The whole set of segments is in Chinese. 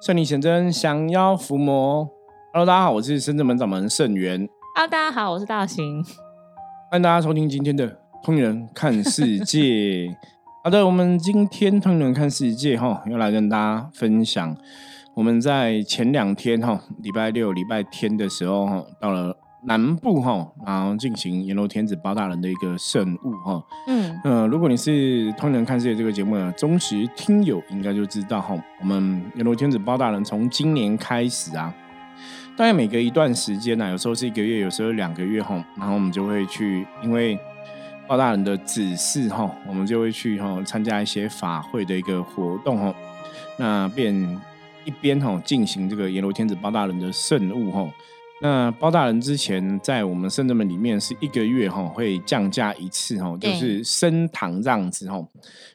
圣灵显真，降妖伏魔。Hello，大家好，我是深圳门掌门盛元。Hello，大家好，我是大行。欢迎大家收听今天的《通人看世界》。好的，我们今天《通人看世界》哈，要来跟大家分享我们在前两天哈，礼拜六、礼拜天的时候哈，到了。南部哈，然后进行阎罗天子包大人的一个圣物哈，嗯。呃，如果你是通人看世界这个节目的忠实听友，应该就知道哈，我们阎罗天子包大人从今年开始啊，大概每隔一段时间呢，有时候是一个月，有时候两个月哈，然后我们就会去，因为包大人的指示哈，我们就会去哈参加一些法会的一个活动哈，那便一边哈进行这个阎罗天子包大人的圣物哈。那包大人之前在我们圣人门里面是一个月哈会降价一次哈，就是升堂这样子哈。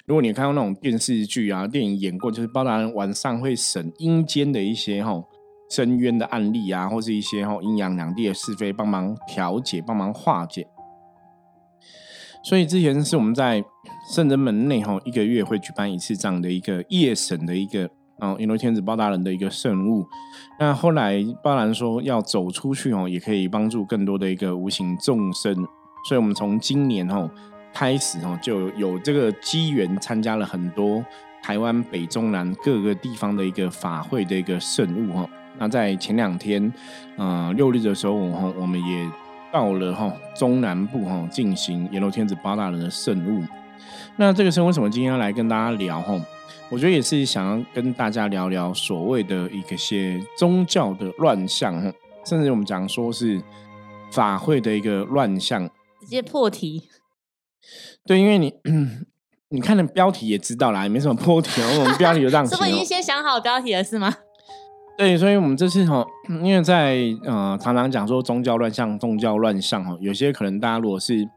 如果你看到那种电视剧啊、电影演过，就是包大人晚上会审阴间的一些哈深渊的案例啊，或是一些哈阴阳两地的是非，帮忙调解、帮忙化解。所以之前是我们在圣人门内哈一个月会举办一次这样的一个夜审的一个。哦，阎罗天子包大人的一个圣物。那后来包大人说要走出去哦，也可以帮助更多的一个无形众生。所以，我们从今年哦开始哦，就有这个机缘参加了很多台湾北中南各个地方的一个法会的一个圣物哈。那在前两天，呃，六日的时候，我我们也到了哈中南部哈进行阎罗天子包大人的圣物。那这个是为什么今天要来跟大家聊哈？我觉得也是想要跟大家聊聊所谓的一个些宗教的乱象，甚至我们讲说是法会的一个乱象，直接破题。对，因为你 你看的标题也知道啦，也没什么破题哦。我们标题就这样。是不是已经先想好标题了是吗？对，所以我们这次哈，因为在呃常常讲说宗教乱象、宗教乱象哈，有些可能大家如果是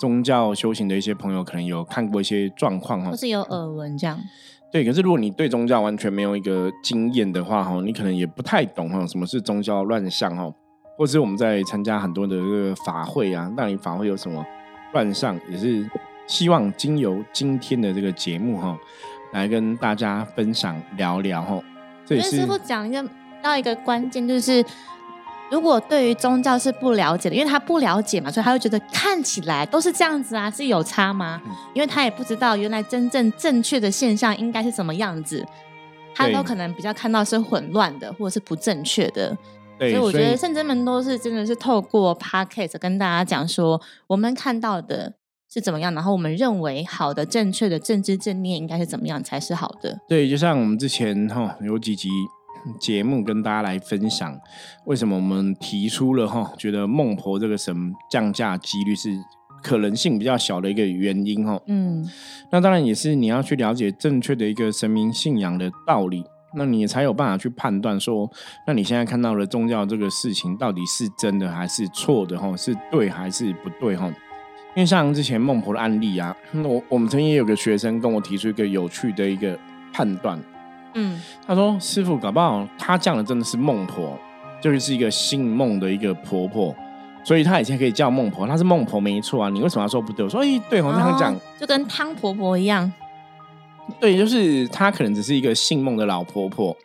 宗教修行的一些朋友，可能有看过一些状况哈，或是有耳闻这样。对，可是如果你对宗教完全没有一个经验的话，哈，你可能也不太懂哈，什么是宗教乱象哈，或是我们在参加很多的这个法会啊，那你法会有什么乱象，也是希望经由今天的这个节目哈，来跟大家分享聊聊哈。这也是师傅讲一个到一个关键就是。如果对于宗教是不了解的，因为他不了解嘛，所以他会觉得看起来都是这样子啊，是有差吗？因为他也不知道原来真正正确的现象应该是什么样子，他都可能比较看到是混乱的或者是不正确的。所以我觉得圣真门都是真的是透过 podcast 跟大家讲说，我们看到的是怎么样，然后我们认为好的、正确的政治正念应该是怎么样才是好的。对，就像我们之前哈有几集。节目跟大家来分享，为什么我们提出了哈，觉得孟婆这个神降价几率是可能性比较小的一个原因哈。嗯，那当然也是你要去了解正确的一个神明信仰的道理，那你才有办法去判断说，那你现在看到的宗教这个事情到底是真的还是错的哈，是对还是不对哈？因为像之前孟婆的案例啊，我我们曾经也有个学生跟我提出一个有趣的一个判断。嗯，他说：“师傅，搞不好他降的真的是孟婆，就是一个姓孟的一个婆婆，所以她以前可以叫孟婆，她是孟婆没错啊。你为什么要说不对？我说：哎，对，我那样讲，就跟汤婆婆一样。对，就是她可能只是一个姓孟的老婆婆，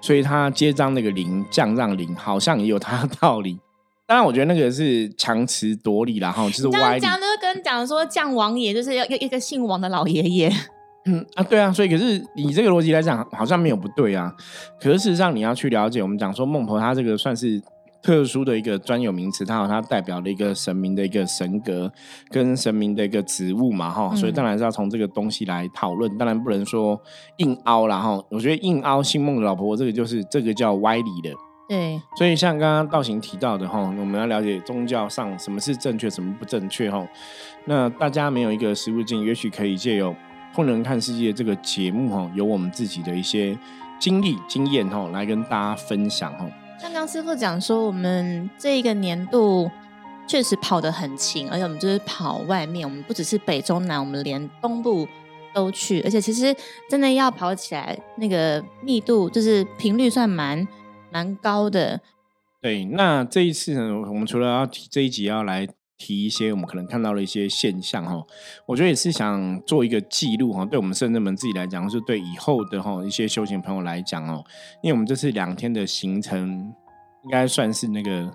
所以她接张那个灵降让灵，好像也有她的道理。当然，我觉得那个是强词夺理，然后就是歪讲，就是跟讲说降王爷就是要一个姓王的老爷爷。”嗯啊，对啊，所以可是以这个逻辑来讲，好像没有不对啊。可是事实上，你要去了解，我们讲说孟婆，她这个算是特殊的一个专有名词，它有它代表的一个神明的一个神格跟神明的一个职务嘛，哈。所以当然是要从这个东西来讨论，当然不能说硬凹啦，哈。我觉得硬凹姓孟的老婆，这个就是这个叫歪理的。对。所以像刚刚道行提到的哈，我们要了解宗教上什么是正确，什么不正确，哈。那大家没有一个实物经，也许可以借由。不能看世界这个节目哈，有我们自己的一些经历经验哈，来跟大家分享哈。像刚师傅讲说，我们这一个年度确实跑得很勤，而且我们就是跑外面，我们不只是北中南，我们连东部都去，而且其实真的要跑起来，那个密度就是频率算蛮蛮高的。对，那这一次呢，我们除了要提这一集要来提一些我们可能看到的一些现象哈。我觉得也是想做一个记录哈，对我们圣人们自己来讲，是对以后的哈一些修行朋友来讲哦，因为我们这次两天的行程应该算是那个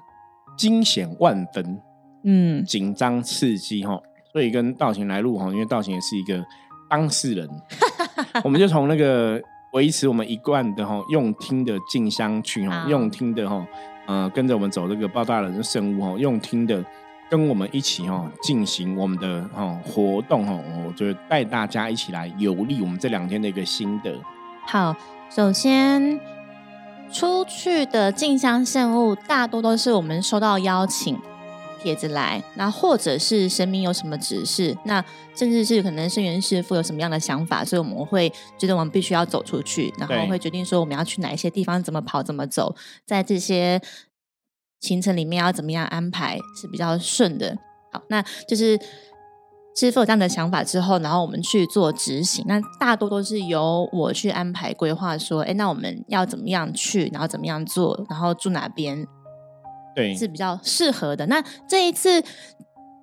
惊险万分，嗯，紧张刺激哈，所以跟道行来录哈，因为道行也是一个当事人，我们就从那个。维持我们一贯的哈用听的进香去哈用听的哈呃跟着我们走这个包大人的圣物哈用听的跟我们一起哈进行我们的哈活动哈我就带大家一起来游历我们这两天的一个心得。好，首先出去的进香圣物大多都是我们收到邀请。帖子来，那或者是神明有什么指示，那甚至是可能圣元师傅有什么样的想法，所以我们会觉得我们必须要走出去，然后会决定说我们要去哪一些地方，怎么跑，怎么走，在这些行程里面要怎么样安排是比较顺的。好，那就是师傅有这样的想法之后，然后我们去做执行。那大多都是由我去安排规划，说，哎，那我们要怎么样去，然后怎么样做，然后住哪边。对，是比较适合的。那这一次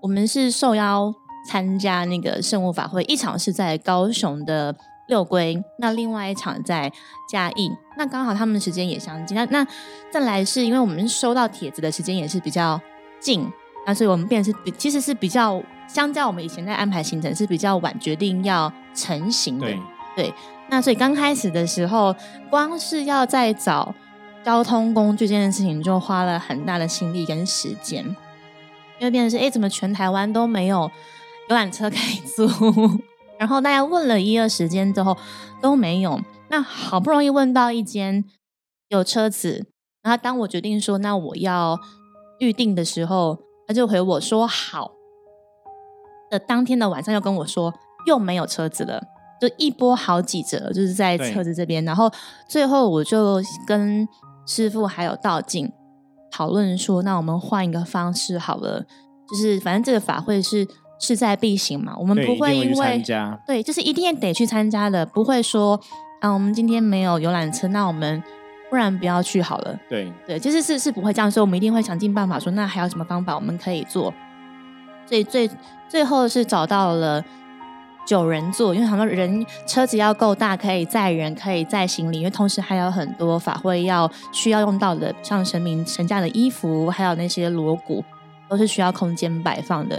我们是受邀参加那个圣物法会，一场是在高雄的六龟，那另外一场在嘉义。那刚好他们的时间也相近。那那再来是因为我们收到帖子的时间也是比较近，那所以我们变是比其实是比较相较我们以前在安排行程是比较晚决定要成型的。对，那所以刚开始的时候，光是要在找。交通工具这件事情就花了很大的心力跟时间，因为变成是哎，怎么全台湾都没有游览车可以 租？然后大家问了一二时间之后都没有，那好不容易问到一间有车子，然后当我决定说那我要预定的时候，他就回我说好。的当天的晚上又跟我说又没有车子了，就一波好几折，就是在车子这边。然后最后我就跟。师傅还有道静讨论说：“那我们换一个方式好了，就是反正这个法会是势在必行嘛，我们不会因为对，就是一定得去参加的，不会说啊，我们今天没有游览车，那我们不然不要去好了。对对，就是是是不会这样所以，我们一定会想尽办法说，那还有什么方法我们可以做？所以最最后是找到了。”九人座，因为很多人车子要够大，可以载人，可以载行李。因为同时还有很多法会要需要用到的，像神明神驾的衣服，还有那些锣鼓，都是需要空间摆放的。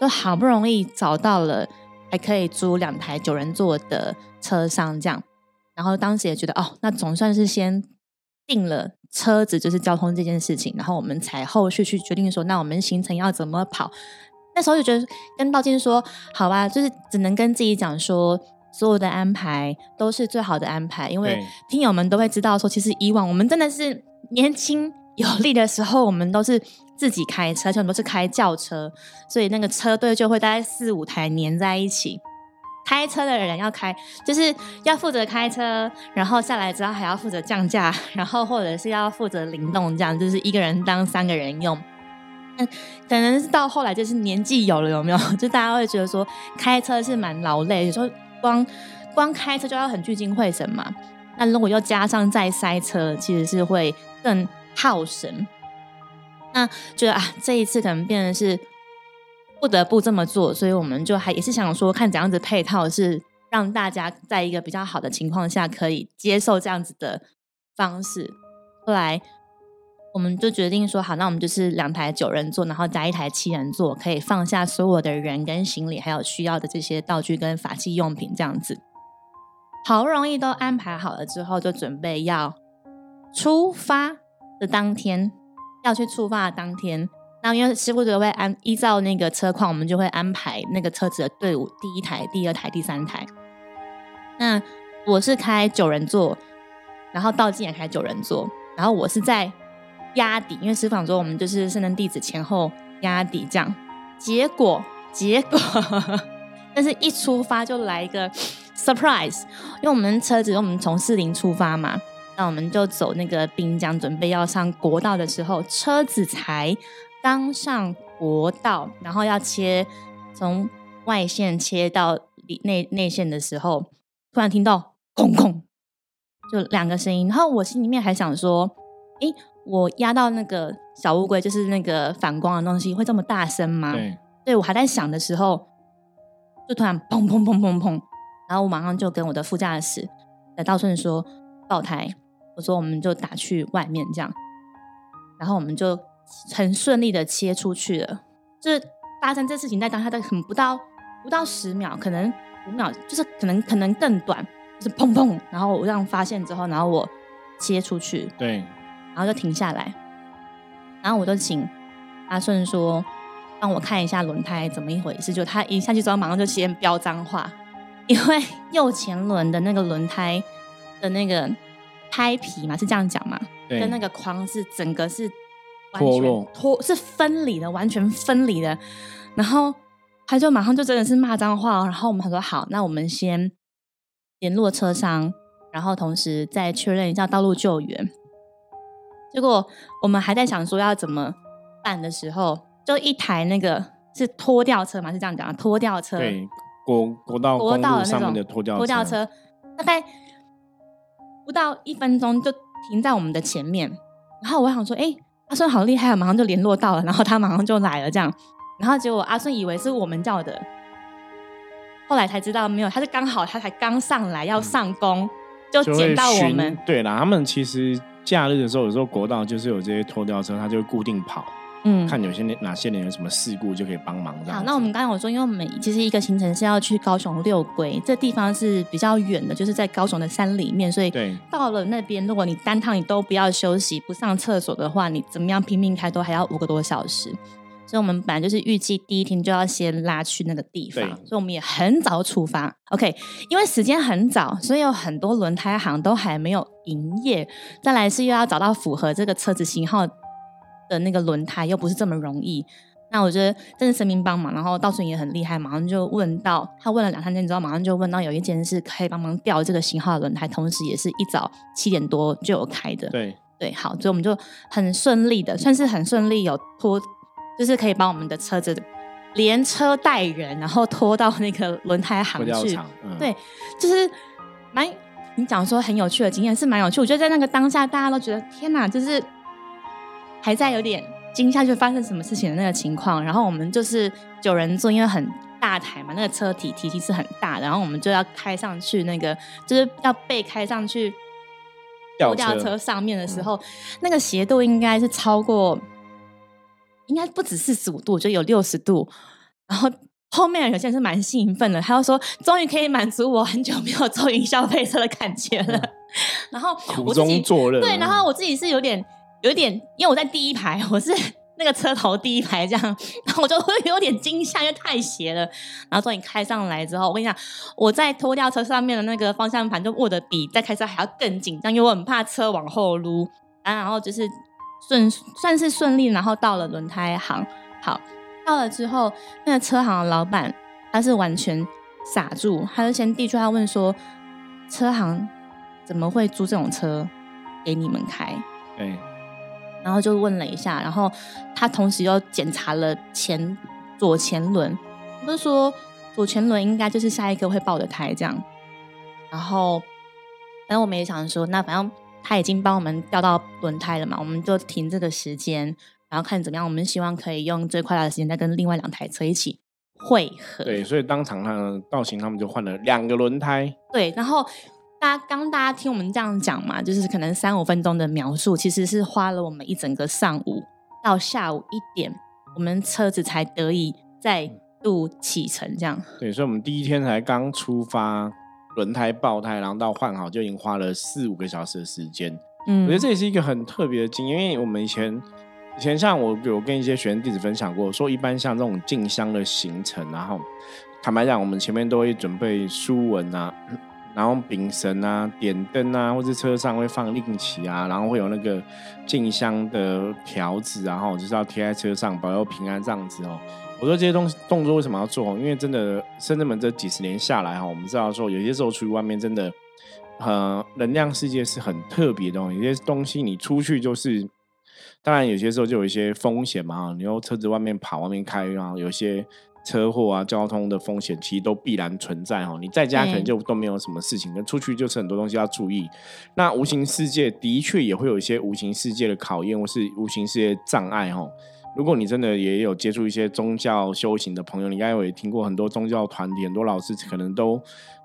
就好不容易找到了，还可以租两台九人座的车上这样。然后当时也觉得，哦，那总算是先定了车子，就是交通这件事情。然后我们才后续去决定说，那我们行程要怎么跑。那时候就觉得跟道静说好吧，就是只能跟自己讲说，所有的安排都是最好的安排，因为听友们都会知道说，其实以往我们真的是年轻有力的时候，我们都是自己开车，全部都是开轿车，所以那个车队就会大概四五台粘在一起，开车的人要开，就是要负责开车，然后下来之后还要负责降价，然后或者是要负责灵动，这样就是一个人当三个人用。嗯，可能是到后来就是年纪有了，有没有？就大家会觉得说开车是蛮劳累，有时候光光开车就要很聚精会神嘛。那如果又加上再塞车，其实是会更耗神。那觉得啊，这一次可能变成是不得不这么做，所以我们就还也是想说，看怎样子配套是让大家在一个比较好的情况下可以接受这样子的方式。后来。我们就决定说好，那我们就是两台九人座，然后加一台七人座，可以放下所有的人跟行李，还有需要的这些道具跟法器用品这样子。好不容易都安排好了之后，就准备要出发的当天，要去出发的当天，那因为师傅就会安依照那个车况，我们就会安排那个车子的队伍，第一台、第二台、第三台。那我是开九人座，然后道静也开九人座，然后我是在。压底，因为师傅说我们就是圣人弟子前后压底这样，结果结果，但是一出发就来一个 surprise，因为我们车子我们从四零出发嘛，那我们就走那个滨江，准备要上国道的时候，车子才刚上国道，然后要切从外线切到内内线的时候，突然听到空空，就两个声音，然后我心里面还想说，诶。我压到那个小乌龟，就是那个反光的东西，会这么大声吗？对，对我还在想的时候，就突然砰砰砰砰砰，然后我马上就跟我的副驾驶的道顺说爆胎，我说我们就打去外面这样，然后我们就很顺利的切出去了。就是发生这事情在当下的很不到不到十秒，可能五秒，就是可能可能更短，就是砰砰，然后我这样发现之后，然后我切出去，对，然后就停下来，然后我就请阿顺说帮我看一下轮胎怎么一回事，就他一下去之后马上就先飙脏话，因为 右前轮的那个轮胎的那个胎皮嘛，是这样讲嘛，对跟那个框是整个是脱落脱是分离的，完全分离的。然后他就马上就真的是骂脏话哦，然后我们他说好，那我们先联络车商，然后同时再确认一下道路救援。结果我们还在想说要怎么办的时候，就一台那个是拖吊车嘛，是这样讲的，拖吊车，对，国国道国公路上面道的那种的拖吊拖吊车，大概不到一分钟就停在我们的前面。然后我想说，哎、阿顺好厉害啊，马上就联络到了，然后他马上就来了，这样。然后结果阿顺以为是我们叫的，后来才知道没有，他是刚好他才刚上来要上工，就就捡到我们。对啦，他们其实假日的时候，有时候国道就是有这些拖吊车，他就会固定跑，嗯，看有些人哪些人有什么事故就可以帮忙这样好，那我们刚刚我说，因为我们其实一个行程是要去高雄六龟，这地方是比较远的，就是在高雄的山里面，所以对到了那边，如果你单趟你都不要休息、不上厕所的话，你怎么样拼命开都还要五个多小时。所以我们本来就是预计第一天就要先拉去那个地方，所以我们也很早出发。OK，因为时间很早，所以有很多轮胎行都还没有营业。再来是又要找到符合这个车子型号的那个轮胎，又不是这么容易。那我觉得真是神明帮忙，然后道顺也很厉害，马上就问到，他问了两三天之后，马上就问到有一间是可以帮忙调这个型号的轮胎，同时也是一早七点多就有开的。对对，好，所以我们就很顺利的，算是很顺利有拖，就是可以把我们的车子连车带人，然后拖到那个轮胎行去。嗯，对，就是蛮你讲说很有趣的经验是蛮有趣，我觉得在那个当下大家都觉得天哪，就是还在有点惊吓，就发生什么事情的那个情况。然后我们就是九人座，因为很大台嘛，那个车体体积是很大的，然后我们就要开上去，那个就是要被开上去吊吊车上面的时候，那个斜度应该是超过，应该不止四十五度，就有六十度。然后后面有些人是蛮兴奋的，他就说终于可以满足我很久没有坐云霄飞车的感觉了。然后苦我自己中作乐。对，然后我自己是有点有点，因为我在第一排，我是那个车头第一排这样，然后我就会有点惊吓，因为太斜了。然后终于开上来之后，我跟你讲，我在拖吊车上面的那个方向盘就握得比在开车还要更紧张，因为我很怕车往后撸。然后就是顺算是顺利，然后到了轮胎行，好到了之后，那个车行的老板他是完全傻住，他就先递出他问说，车行怎么会租这种车给你们开？对然后就问了一下，然后他同时又检查了前左前轮，他就说左前轮应该就是下一个会爆的胎这样。然后，反正我们也想说，那反正他已经帮我们调到轮胎了嘛，我们就停这个时间，然后看怎么样。我们希望可以用最快的时间再跟另外两台车一起汇合。对，所以当场呢，道行他们就换了两个轮胎，对，然后大家刚大家听我们这样讲嘛，就是可能三五分钟的描述，其实是花了我们一整个上午到下午一点，我们车子才得以再度启程。这样，对，所以我们第一天才刚出发，轮胎爆胎，然后到换好就已经花了四五个小时的时间。嗯我觉得这也是一个很特别的经验，因为我们以前以前像我有跟一些学生弟子分享过，说一般像这种进香的行程，然后坦白讲，我们前面都会准备书文啊，然后饼神啊、点灯啊，或者车上会放令旗啊，然后会有那个进香的条子啊，然后就是要贴在车上，保佑平安这样子哦。我说这些东西动作为什么要做？因为真的深圳门这几十年下来哈，我们知道说有些时候出去外面真的，呃，能量世界是很特别的、有些东西你出去就是，当然有些时候就有一些风险嘛，你用车子外面跑、外面开，然后有些车祸啊、交通的风险，其实都必然存在哈。你在家可能就都没有什么事情，跟出去就是很多东西要注意。那无形世界的确也会有一些无形世界的考验，或是无形世界障碍哈。如果你真的也有接触一些宗教修行的朋友，你应该有听过很多宗教团体，很多老师可能都。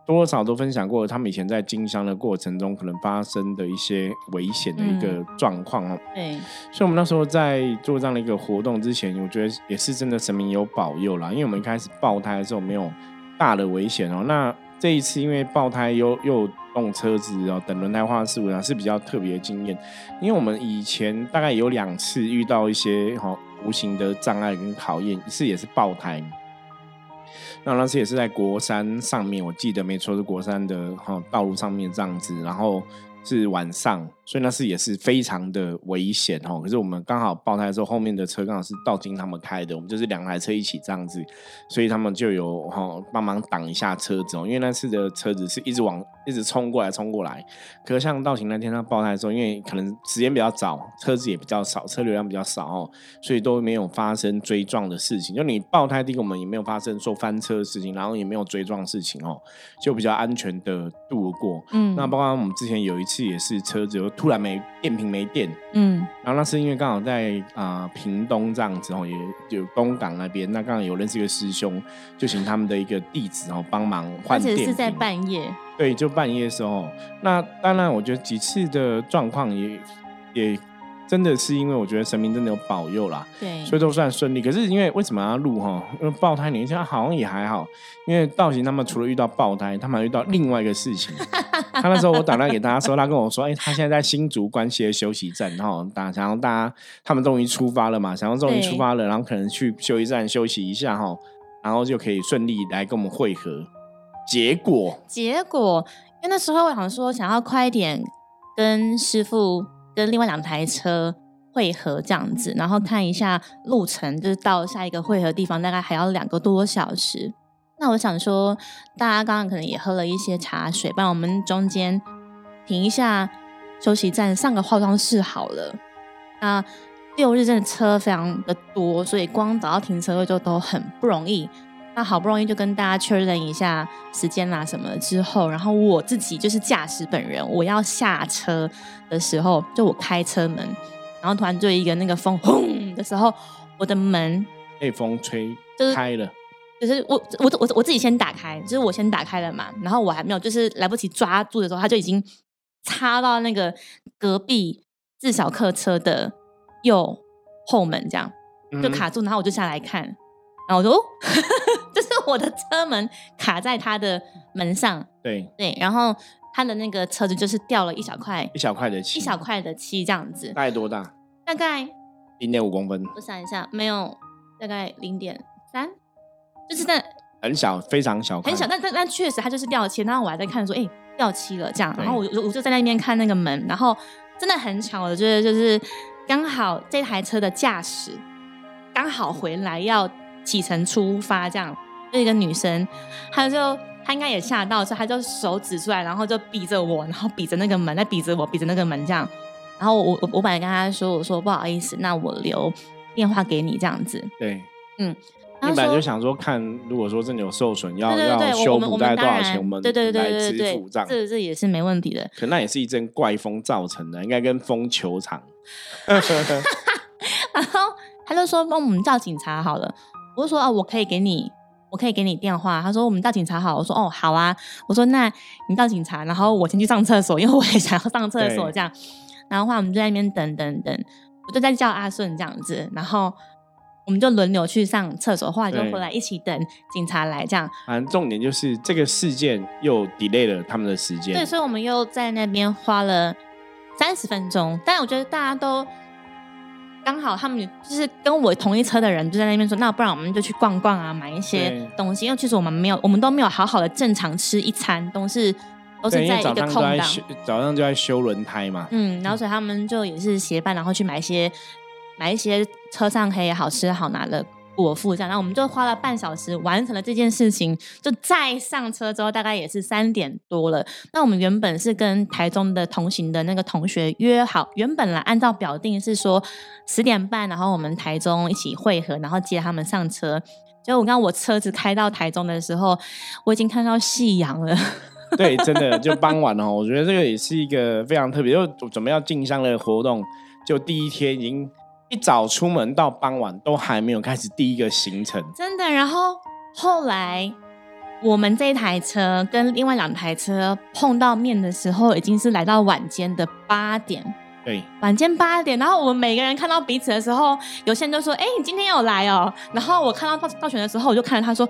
多多少都分享过他们以前在经商的过程中可能发生的一些危险的一个状况哦。对，所以我们那时候在做这样的一个活动之前，我觉得也是真的神明有保佑啦，因为我们一开始爆胎的时候没有大的危险哦。那这一次因为爆胎又又动车子哦，等轮胎化事故是比较特别的经验，因为我们以前大概有两次遇到一些哈无形的障碍跟考验，一次也是爆胎。那那次也是在国山上面，我记得没错，是国山的哈道路上面这样子，然后。是晚上，所以那是也是非常的危险哦。可是我们刚好爆胎的时候，后面的车刚好是道金他们开的，我们就是两台车一起这样子，所以他们就有哈帮忙挡一下车子哦。因为那次的车子是一直往一直冲过来冲过来，可是像道行那天他爆胎的时候，因为可能时间比较早，车子也比较少，车流量比较少哦，所以都没有发生追撞的事情。就你爆胎，第一个我们也没有发生说翻车的事情，然后也没有追撞事情哦，就比较安全的度过。嗯，那包括我们之前有一。次也是车子又突然没电瓶没电，嗯，然后那是因为刚好在啊屏东这样子哦，也就东港那边，那刚好有认识一个师兄，就请他们的一个弟子哦帮忙换电。而且是在半夜，对，就半夜的时候。那当然，我觉得几次的状况也也。真的是因为我觉得神明真的有保佑啦，对，所以都算顺利。可是因为为什么要录哈？因为爆胎，你现在好像也还好。因为道行他们除了遇到爆胎，他们还遇到另外一个事情。他那时候我打电话给大家说，他跟我说，哎，他现在在新竹关西的休息站，然后打想要大家他们终于出发了嘛，想要终于出发了，然后可能去休息站休息一下哈，然后就可以顺利来跟我们会合。结果，结果，因为那时候我想说，想要快一点跟师傅。跟另外两台车汇合这样子，然后看一下路程，就是到下一个汇合地方大概还要两个多小时。那我想说，大家刚刚可能也喝了一些茶水，帮我们中间停一下休息站，上个化妆室好了。那六日真的车非常的多，所以光找到停车位就都很不容易。那好不容易就跟大家确认一下时间啦什么之后，然后我自己就是驾驶本人，我要下车的时候，就我开车门，然后突然就一个那个风轰的时候，我的门被风吹开了，就是我我我我自己先打开，就是我先打开了嘛，然后我还没有就是来不及抓住的时候，他就已经插到那个隔壁自小客车的右后门，这样就卡住，然后我就下来看。然后我说，就是我的车门卡在他的门上，对对，然后他的那个车子就是掉了一小块，一小块的漆，一小块的漆这样子。大概多大？大概零点五公分。我想一下，没有，大概零点三，就是在很小，非常小，很小。但但但确实，它就是掉漆。然后我还在看说，哎，掉漆了这样。然后我我就在那边看那个门，然后真的很巧我觉得就是刚好这台车的驾驶刚好回来要。启程出发，这样，就一个女生，她就她应该也吓到，所以她就手指出来，然后就比着我，然后比着那个门，再比着我，比着那个门这样。然后我我我本来跟她说，我说不好意思，那我留电话给你这样子。对，嗯，你本来就想说看，如果说真的有受损，要要修补大概多少钱，我们对对对对对，对这这也是没问题的。可那也是一阵怪风造成的，应该跟风球场。然后他就说帮我们叫警察好了。我就说哦，我可以给你，我可以给你电话。他说我们到警察好。我说哦，好啊。我说那你到警察，然后我先去上厕所，因为我也想要上厕所这样。然后话我们就在那边等等等，我就在叫阿顺这样子，然后我们就轮流去上厕所，后来就回来一起等警察来这样。反正重点就是这个事件又 delay 了他们的时间。对，所以我们又在那边花了三十分钟。但我觉得大家都。刚好他们就是跟我同一车的人就在那边说，那不然我们就去逛逛啊，买一些东西。因为其实我们没有，我们都没有好好的正常吃一餐，都是都是在一个空档。早上就在修轮胎嘛。嗯，然后所以他们就也是协办，然后去买一些买一些车上可以好吃好拿的。果腹这样，然后我们就花了半小时完成了这件事情，就再上车之后，大概也是三点多了。那我们原本是跟台中的同行的那个同学约好，原本来按照表定是说十点半，然后我们台中一起会合，然后接他们上车。就我刚刚我车子开到台中的时候，我已经看到夕阳了。对，真的就傍晚哦，我觉得这个也是一个非常特别，就准备要进香的活动，就第一天已经一早出门到傍晚都还没有开始第一个行程，真的。然后后来我们这台车跟另外两台车碰到面的时候，已经是来到晚间的八点。对，晚间八点，然后我们每个人看到彼此的时候，有些人就说：“哎，你今天有来哦。”然后我看到到到选的时候，我就看着他说。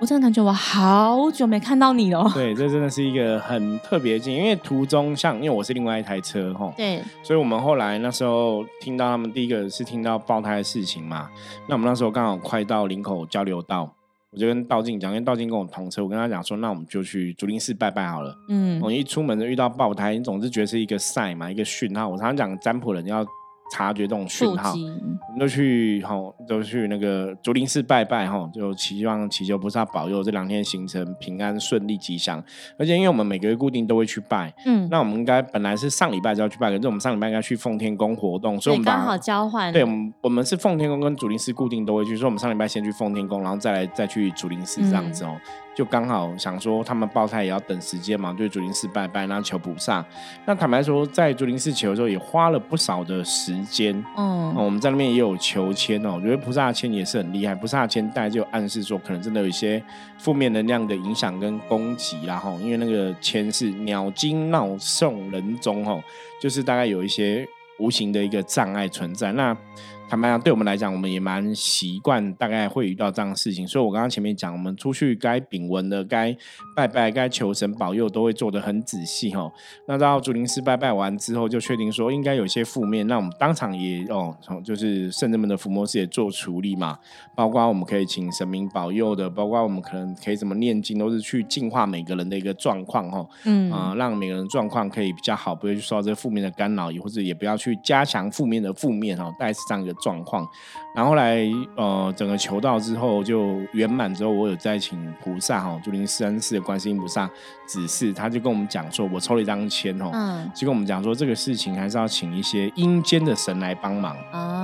我真的感觉我好久没看到你了。对，这真的是一个很特别的因为途中像，因为我是另外一台车哈，对，所以我们后来那时候听到他们第一个是听到爆胎的事情嘛，那我们那时候刚好快到林口交流道，我就跟道静讲，因为道静跟我同车，我跟他讲说，那我们就去竹林寺拜拜好了。嗯，我一出门就遇到爆胎，你总是觉得是一个赛嘛，一个讯号。我常常讲占卜人要。察觉这种讯号，我们就去哈，就去那个竹林寺拜拜哈，就希望祈求菩萨保佑这两天行程平安顺利吉祥。而且因为我们每个月固定都会去拜，嗯，那我们应该本来是上礼拜就要去拜，可是我们上礼拜应该去奉天宫活动，所以我们刚好交换。对，我们我们是奉天宫跟竹林寺固定都会去，所以我们上礼拜先去奉天宫，然后再来再去竹林寺这样子哦。就刚好想说，他们爆胎也要等时间嘛，对竹林寺拜拜，然后求菩萨。那坦白说，在竹林寺求的时候，也花了不少的时间。嗯，我们在那边也有求签哦。我觉得菩萨签也是很厉害，菩萨签带就暗示说，可能真的有一些负面能量的影响跟攻击啦。哈，因为那个签是鸟惊闹送人中，吼，就是大概有一些无形的一个障碍存在。那坦白讲，对我们来讲，我们也蛮习惯，大概会遇到这样的事情。所以我刚刚前面讲，我们出去该禀文的、该拜拜、该求神保佑，都会做的很仔细哈。那到竹林寺拜拜完之后，就确定说应该有些负面，那我们当场也哦，从就是圣人们的伏魔师也做处理嘛。包括我们可以请神明保佑的，包括我们可能可以怎么念经，都是去净化每个人的一个状况哈。嗯啊，让每个人状况可以比较好，不会去受到这个负面的干扰，也或者也不要去加强负面的负面哈，大概是这样一个。状况，然后来呃，整个求道之后就圆满之后，我有再请菩萨哈，竹林寺恩寺的观世音菩萨指示，他就跟我们讲说，我抽了一张签哦，嗯，就跟我们讲说，这个事情还是要请一些阴间的神来帮忙。哦。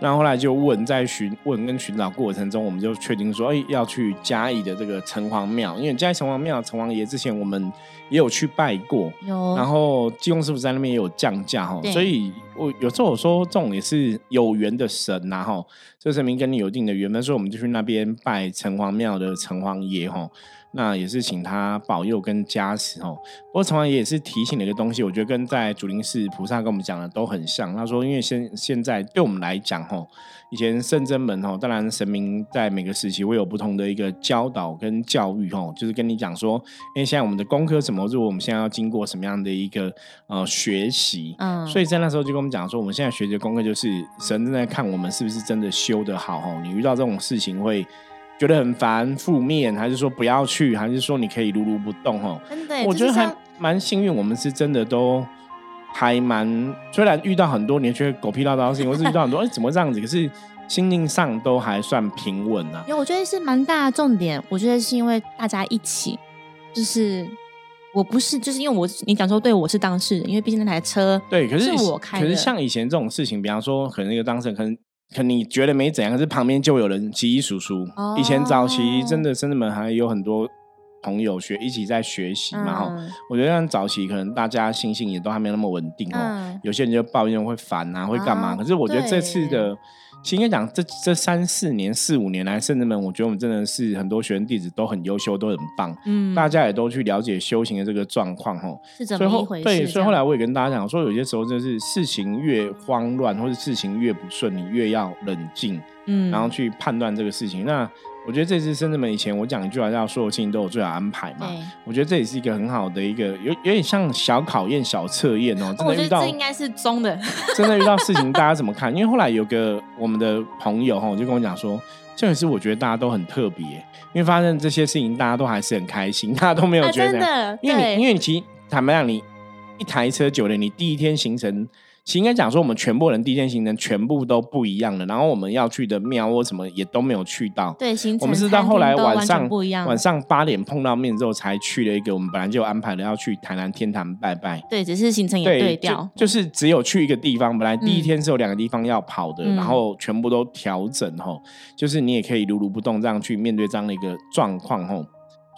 那后来就问，在询问跟寻找过程中，我们就确定说，哎，要去嘉义的这个城隍庙，因为嘉义城隍庙城隍爷之前我们也有去拜过，有，然后济公师傅在那边也有降价哈，所以我有时候我说这种也是有缘的神呐哈，这神明跟你有一定的缘分，所以我们就去那边拜城隍庙的城隍爷哈。那也是请他保佑跟加持哦。不过城隍爷也是提醒了一个东西，我觉得跟在主灵寺菩萨跟我们讲的都很像。他说，因为现现在对我们来讲，吼，以前圣真门吼，当然神明在每个时期会有不同的一个教导跟教育，吼，就是跟你讲说，因为现在我们的功课什么，如果我们现在要经过什么样的一个呃学习，嗯，所以在那时候就跟我们讲说，我们现在学的功课就是神正在看我们是不是真的修得好，吼，你遇到这种事情会。觉得很烦、负面，还是说不要去，还是说你可以如如不动？哦，真的，我觉得还蛮幸运，我们是真的都还蛮，虽然遇到很多年觉得狗屁唠叨的事情，我是遇到很多，哎，怎么这样子？可是心境上都还算平稳啊。因为我觉得是蛮大的重点，我觉得是因为大家一起，就是我不是，就是因为我你讲说对我是当事人，因为毕竟那台车对，可是我开，可是像以前这种事情，比方说可能那个当事人可能。可你觉得没怎样，可是旁边就有人奇奇叔叔。以前早期真的深圳门还有很多朋友学一起在学习嘛。哈，我觉得像早期可能大家心性也都还没那么稳定哦。有些人就抱怨会烦啊，会干嘛？可是我觉得这次的。应该讲，这这三四年、四五年来，甚至们，我觉得我们真的是很多学生弟子都很优秀，都很棒。嗯，大家也都去了解修行的这个状况，吼。是怎么一回事？对，所以后来我也跟大家讲说，有些时候就是事情越慌乱，或者事情越不顺，你越要冷静，嗯，然后去判断这个事情。那我觉得这次深圳门以前我讲一句话叫所有事情都有最好安排嘛。我觉得这也是一个很好的一个有有点像小考验、小测验哦。真的遇到这应该是中的。真的遇到事情，大家怎么看？因为后来有个我们的朋友哈，就跟我讲说，这也是我觉得大家都很特别，因为发生这些事情，大家都还是很开心，大家都没有觉得。真的，因为你因为你其实坦白讲，你一台车久了，你第一天行程。其实应该讲说，我们全部人第一天行程全部都不一样的，然后我们要去的庙或什么也都没有去到。对，行程我们是到后来晚上不一样，晚上八点碰到面之后，才去了一个我们本来就安排了要去台南天坛拜拜。对，只是行程也对调，就是只有去一个地方。本来第一天是有两个地方要跑的，然后全部都调整吼，就是你也可以如如不动这样去面对这样的一个状况吼。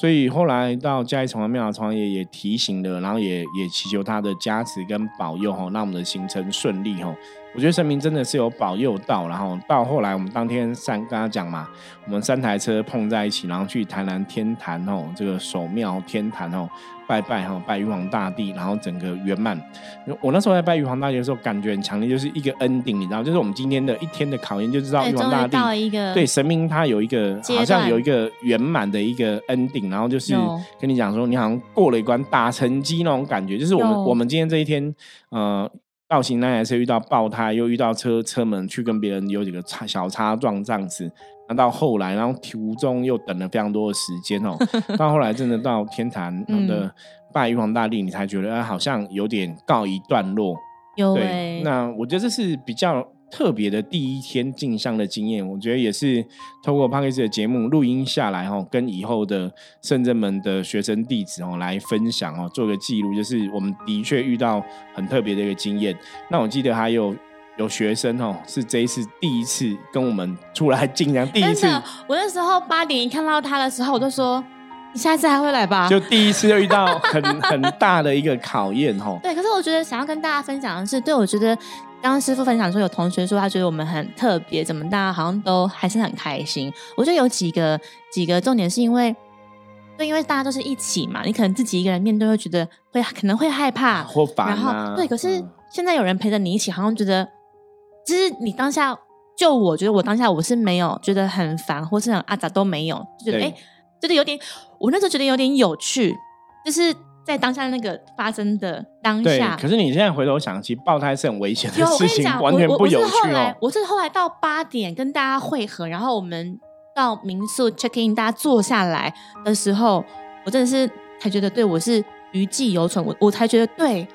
所以后来到嘉义城隍庙，城隍爷也提醒了，然后也也祈求他的加持跟保佑哈，让我们的行程顺利哈。我觉得神明真的是有保佑到，然后到后来我们当天三跟他讲嘛，我们三台车碰在一起，然后去台南天坛哦，这个守庙天坛哦。拜拜哈，拜玉皇大帝，然后整个圆满。我那时候在拜玉皇大帝的时候，感觉很强烈，就是一个 ending，你知道，就是我们今天的一天的考验，就知道玉皇大帝对神明他有一个好像有一个圆满的一个 ending，然后就是跟你讲说，你好像过了一关打成绩那种感觉，就是我们我们今天这一天，呃，道行那台车遇到爆胎，又遇到车车门去跟别人有几个擦小擦撞这样子。那到后来，然后途中又等了非常多的时间哦。到后来，真的到天坛的拜玉皇大帝，你才觉得好像有点告一段落。有对，那我觉得这是比较特别的第一天进香的经验。我觉得也是透过 p a r k e s 的节目录音下来哦，跟以后的圣真门的学生弟子哦来分享哦，做个记录，就是我们的确遇到很特别的一个经验。那我记得还有。有学生哦，是这一次第一次跟我们出来进香，第一次。我那时候八点一看到他的时候，我就说：“你下次还会来吧？”就第一次就遇到很很大的一个考验哦。对，可是我觉得想要跟大家分享的是，对我觉得刚刚师傅分享说，有同学说他觉得我们很特别，怎么大家好像都还是很开心。我觉得有几个几个重点是因为，对，因为大家都是一起嘛，你可能自己一个人面对会觉得会可能会害怕或烦啊。对，可是现在有人陪着你一起，好像觉得。其实你当下，就我觉得我当下我是没有觉得很烦，或是很阿杂都没有，就觉得哎，觉得有点，我那时候觉得有点有趣，就是在当下那个发生的当下。可是你现在回头想，其实爆胎是很危险的事情，完全不有趣哦。我是后来到八点跟大家会合，然后我们到民宿 check in，大家坐下来的时候，我真的是才觉得对我是余悸犹存，我我才觉得对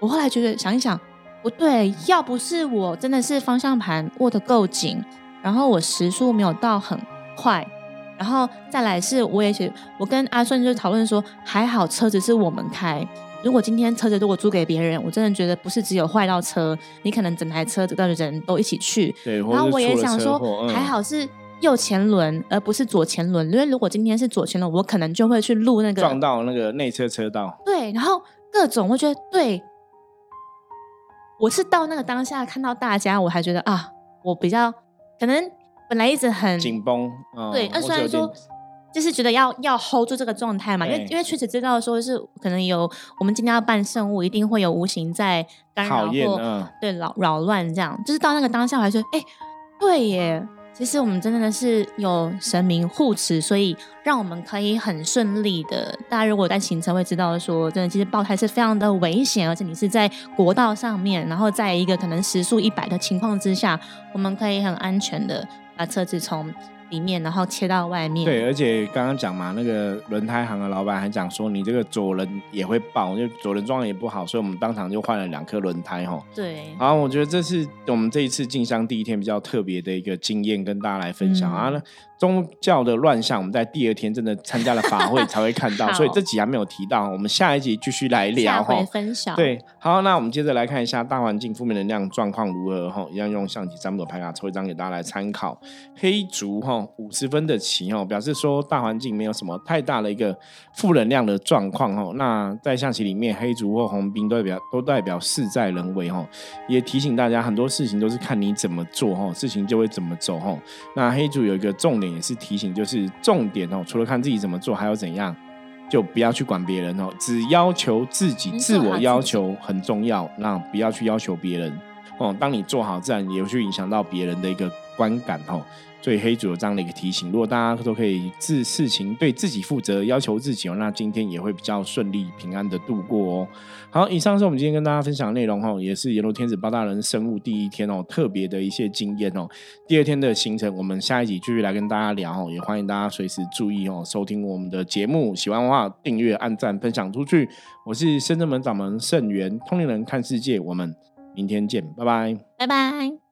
我后来觉得想一想。不对，要不是我真的是方向盘握得够紧，然后我时速没有到很快，然后再来是我也觉我跟阿顺就讨论说，还好车子是我们开，如果今天车子如果租给别人，我真的觉得不是只有坏到车，你可能整台车子的人都一起去。对，然后我也想说，还好是右前轮而不是左前轮，因为如果今天是左前轮，我可能就会去录那个撞到那个内侧车道。对，然后各种我觉得对。我是到那个当下看到大家，我还觉得啊，我比较可能本来一直很紧绷，对，那虽然说就是觉得要要 hold 住这个状态嘛，因为因为确实知道说是可能有我们今天要办圣物，一定会有无形在干扰或对扰扰乱这样，就是到那个当下，我还说哎，对耶。其实我们真的是有神明护持，所以让我们可以很顺利的。大家如果在行程会知道说，真的其实爆胎是非常的危险，而且你是在国道上面，然后在一个可能时速一百的情况之下，我们可以很安全的把车子从。里面，然后切到外面。对，而且刚刚讲嘛，那个轮胎行的老板还讲说，你这个左轮也会爆，因为左轮装的也不好，所以我们当场就换了两颗轮胎哈。对。好，我觉得这是我们这一次进香第一天比较特别的一个经验，跟大家来分享啊。宗教的乱象，我们在第二天真的参加了法会 才会看到，所以这几还没有提到。我们下一集继续来聊哈。分享。对，好，那我们接着来看一下大环境负面能量状况如何哈，一样用象棋占卜牌卡抽一张给大家来参考。黑竹哈五十分的旗哈，表示说大环境没有什么太大的一个负能量的状况哈。那在象棋里面，黑竹或红兵都代表都代表事在人为哈，也提醒大家很多事情都是看你怎么做哈，事情就会怎么走哈。那黑竹有一个重点。也是提醒，就是重点哦。除了看自己怎么做，还有怎样，就不要去管别人哦。只要求自己，自我要求很重要。那不要去要求别人哦。当你做好，自然也会去影响到别人的一个观感哦。所以黑主有这样的一个提醒，如果大家都可以自事情对自己负责，要求自己哦，那今天也会比较顺利平安的度过哦。好，以上是我们今天跟大家分享的内容哦，也是阎罗天子八大人生物第一天哦，特别的一些经验哦。第二天的行程，我们下一集继续来跟大家聊哦，也欢迎大家随时注意哦，收听我们的节目。喜欢的话，订阅、按赞、分享出去。我是深圳门掌门盛元，通灵人看世界，我们。明天见，拜拜。拜拜。